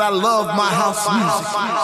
I love my house music.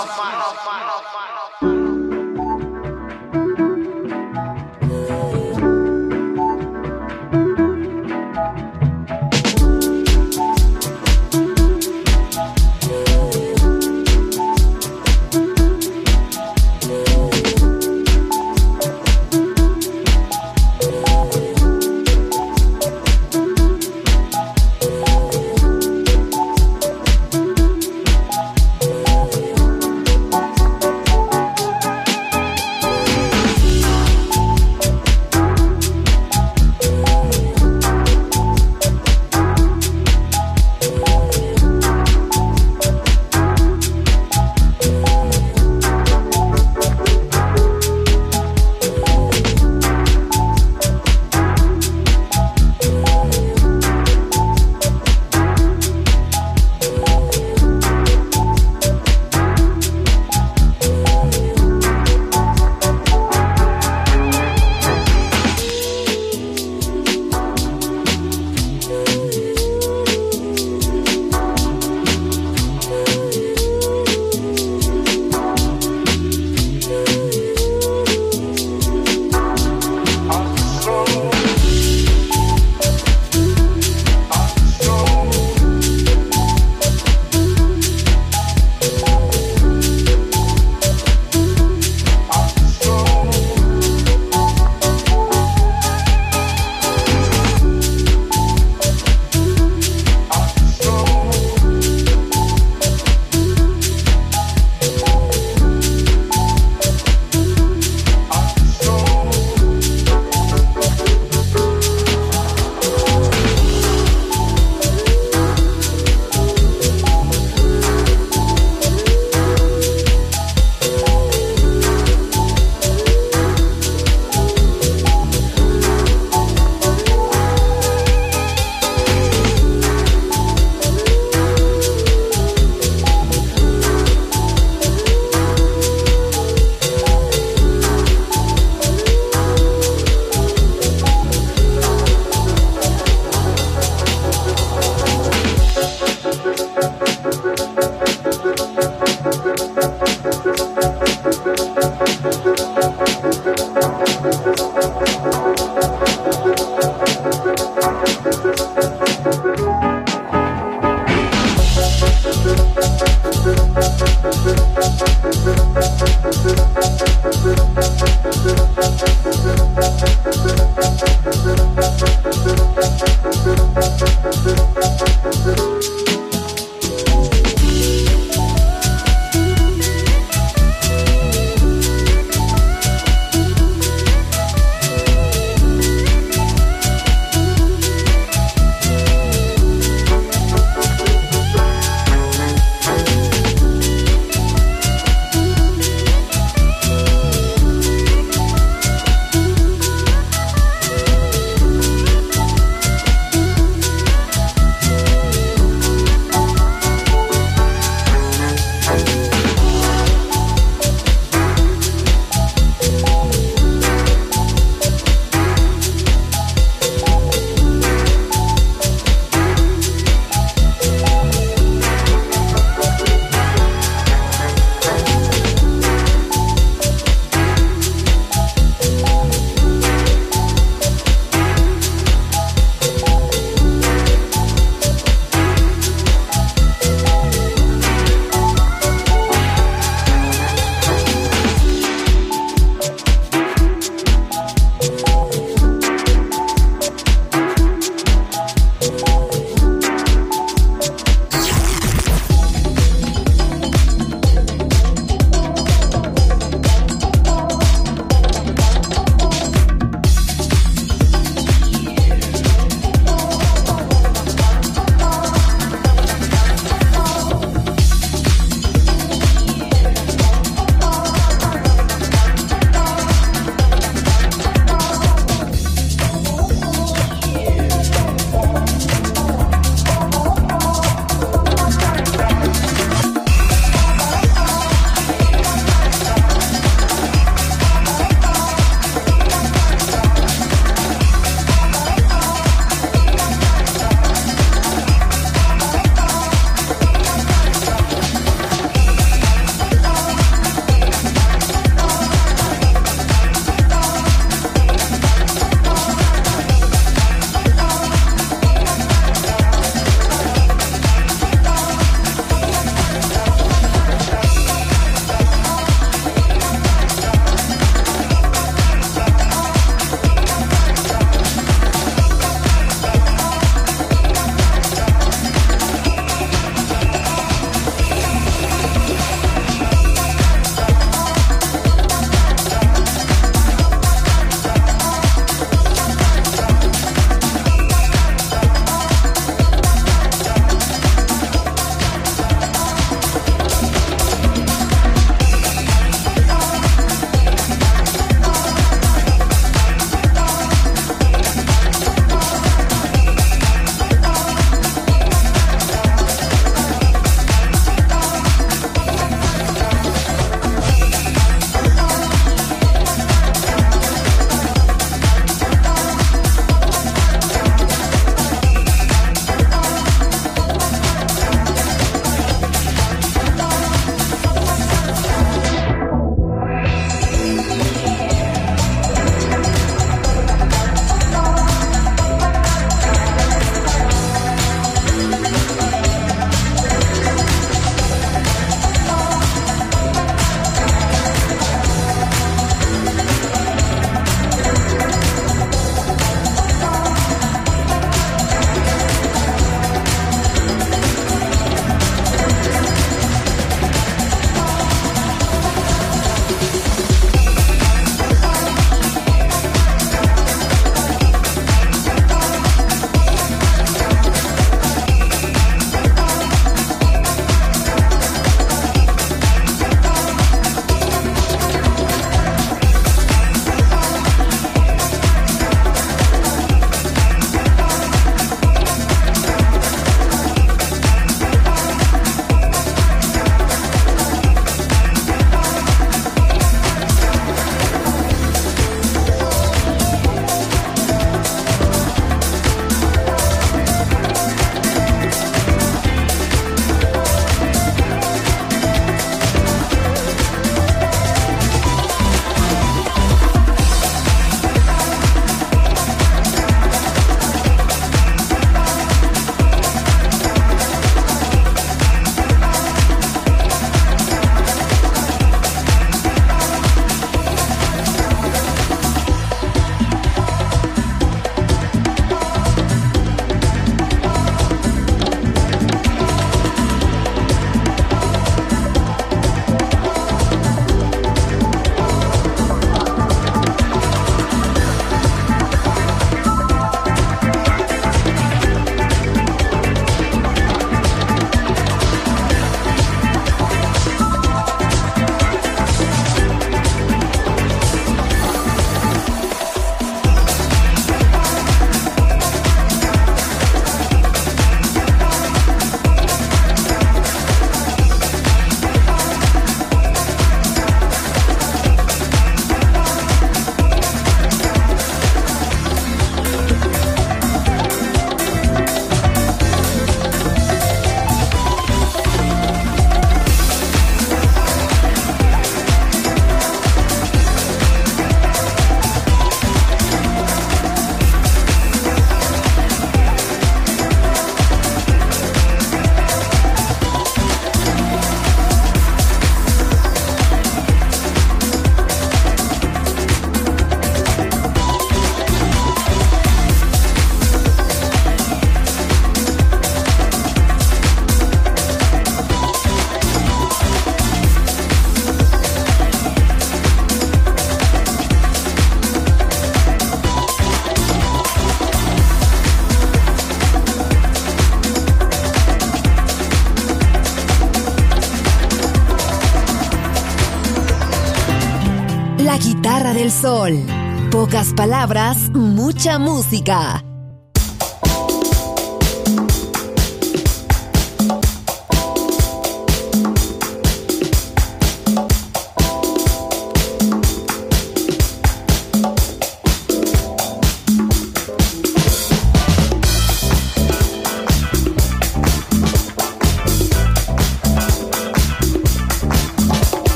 Del Sol. Pocas palabras, mucha música.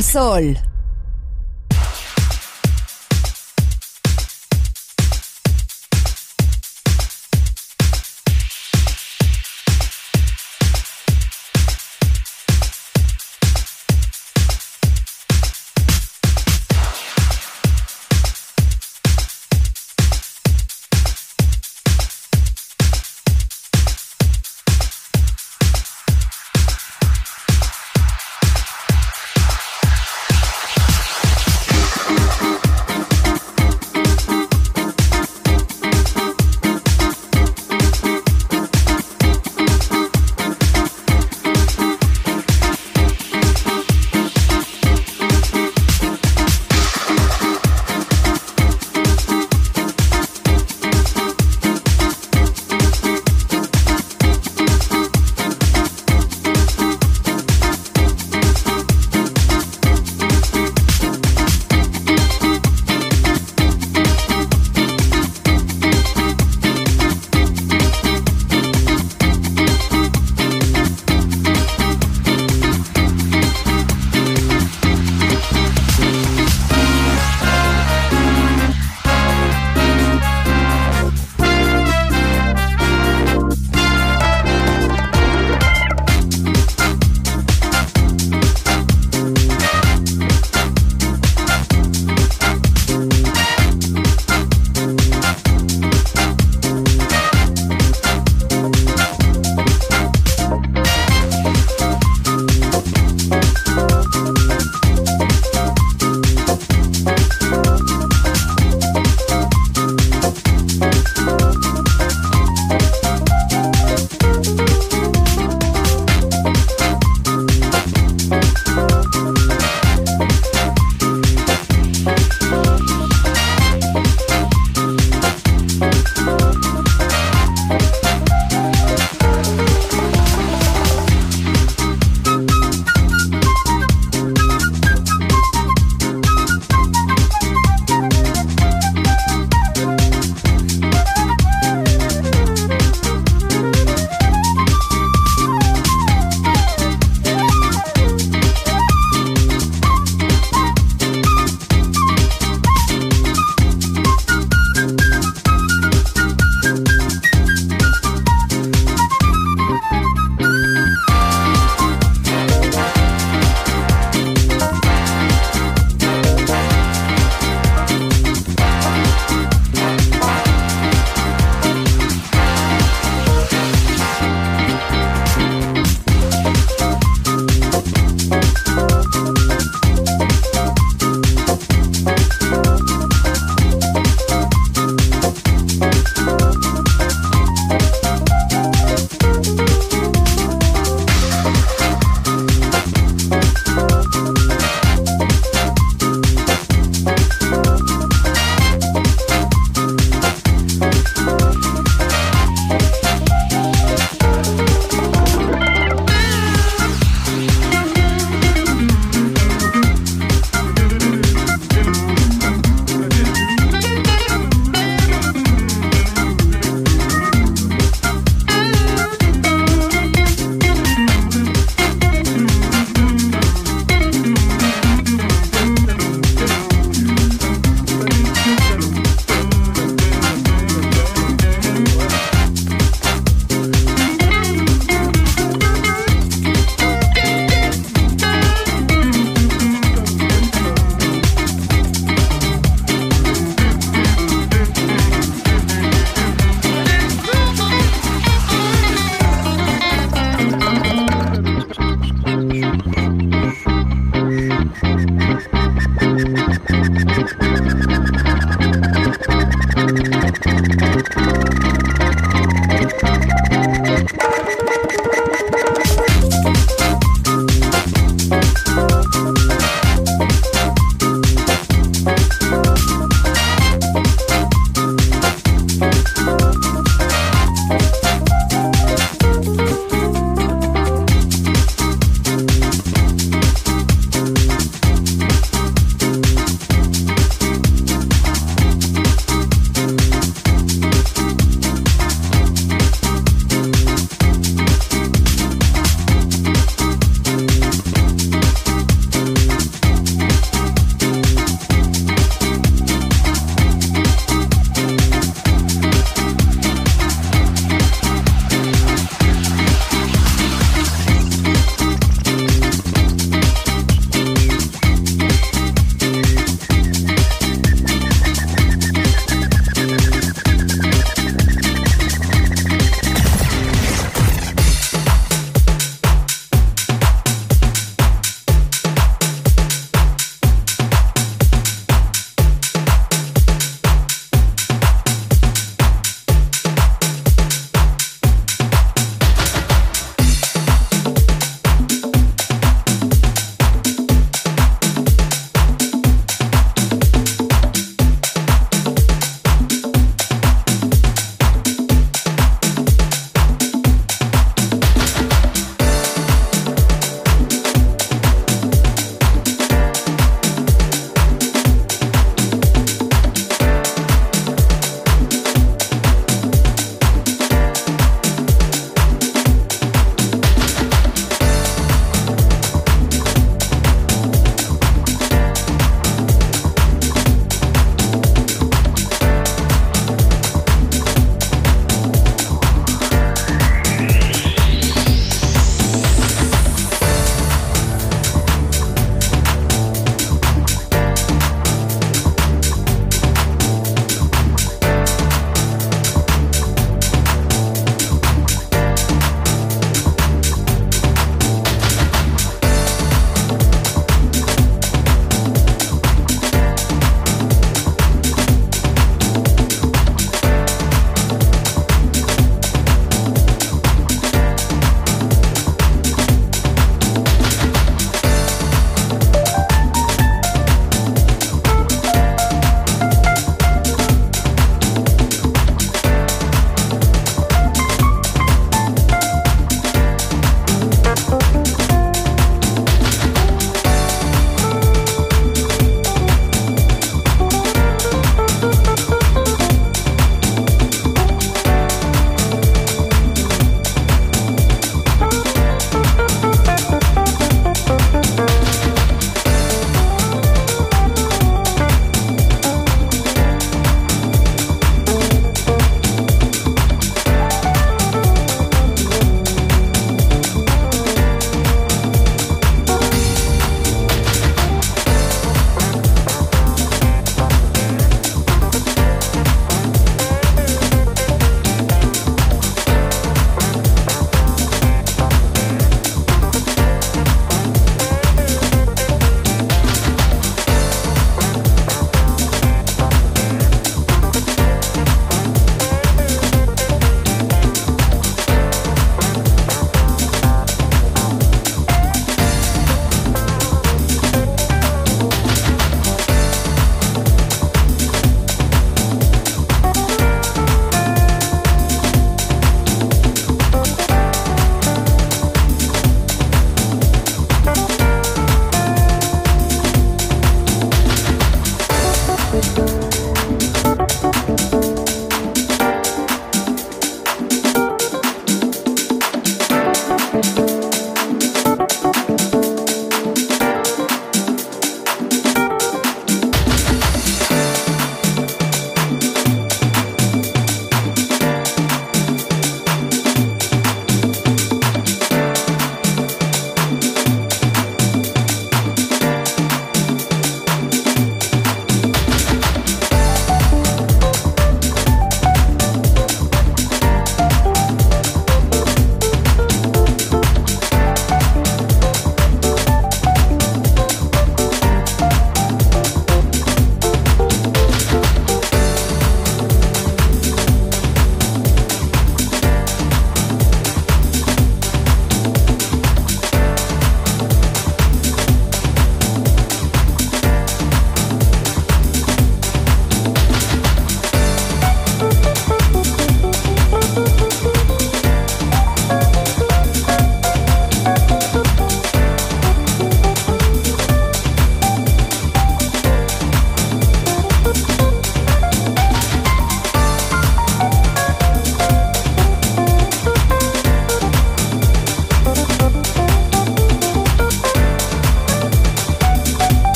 Del Sol.